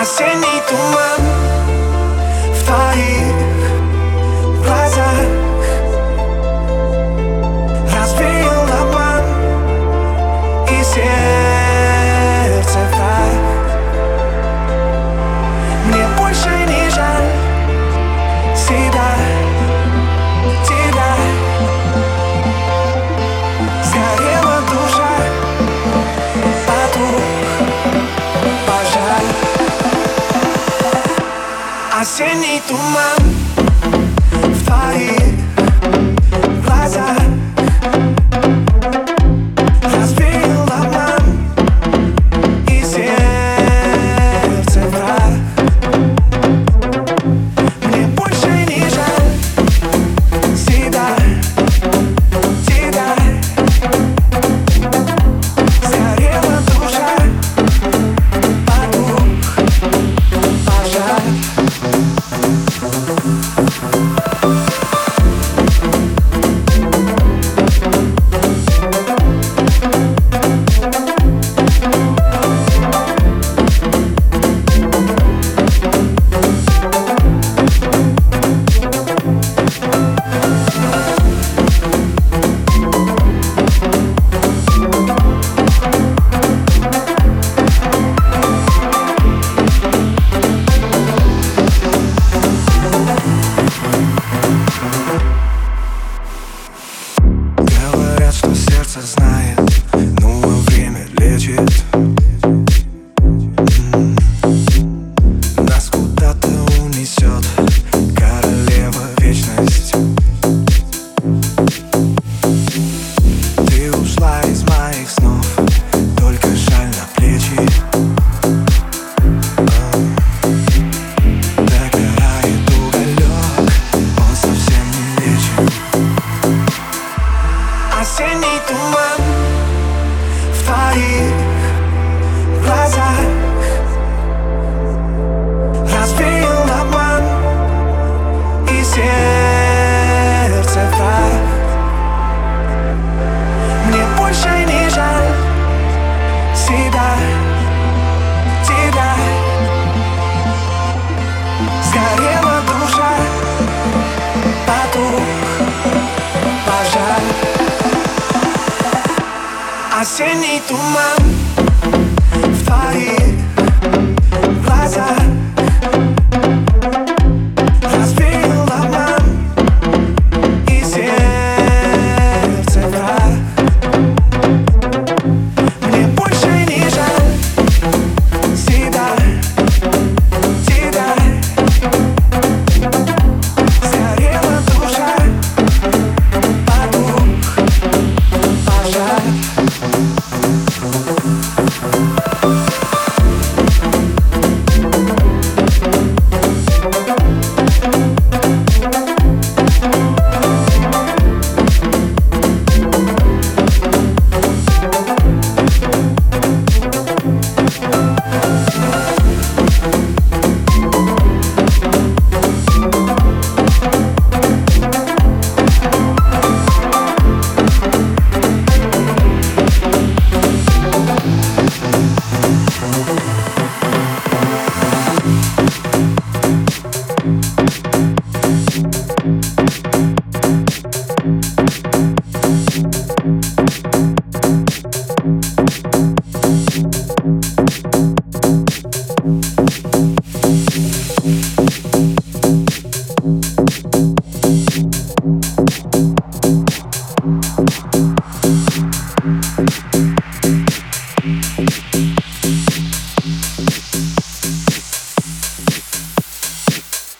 I say need to man fire hace ni tu mano. Send y tu mano you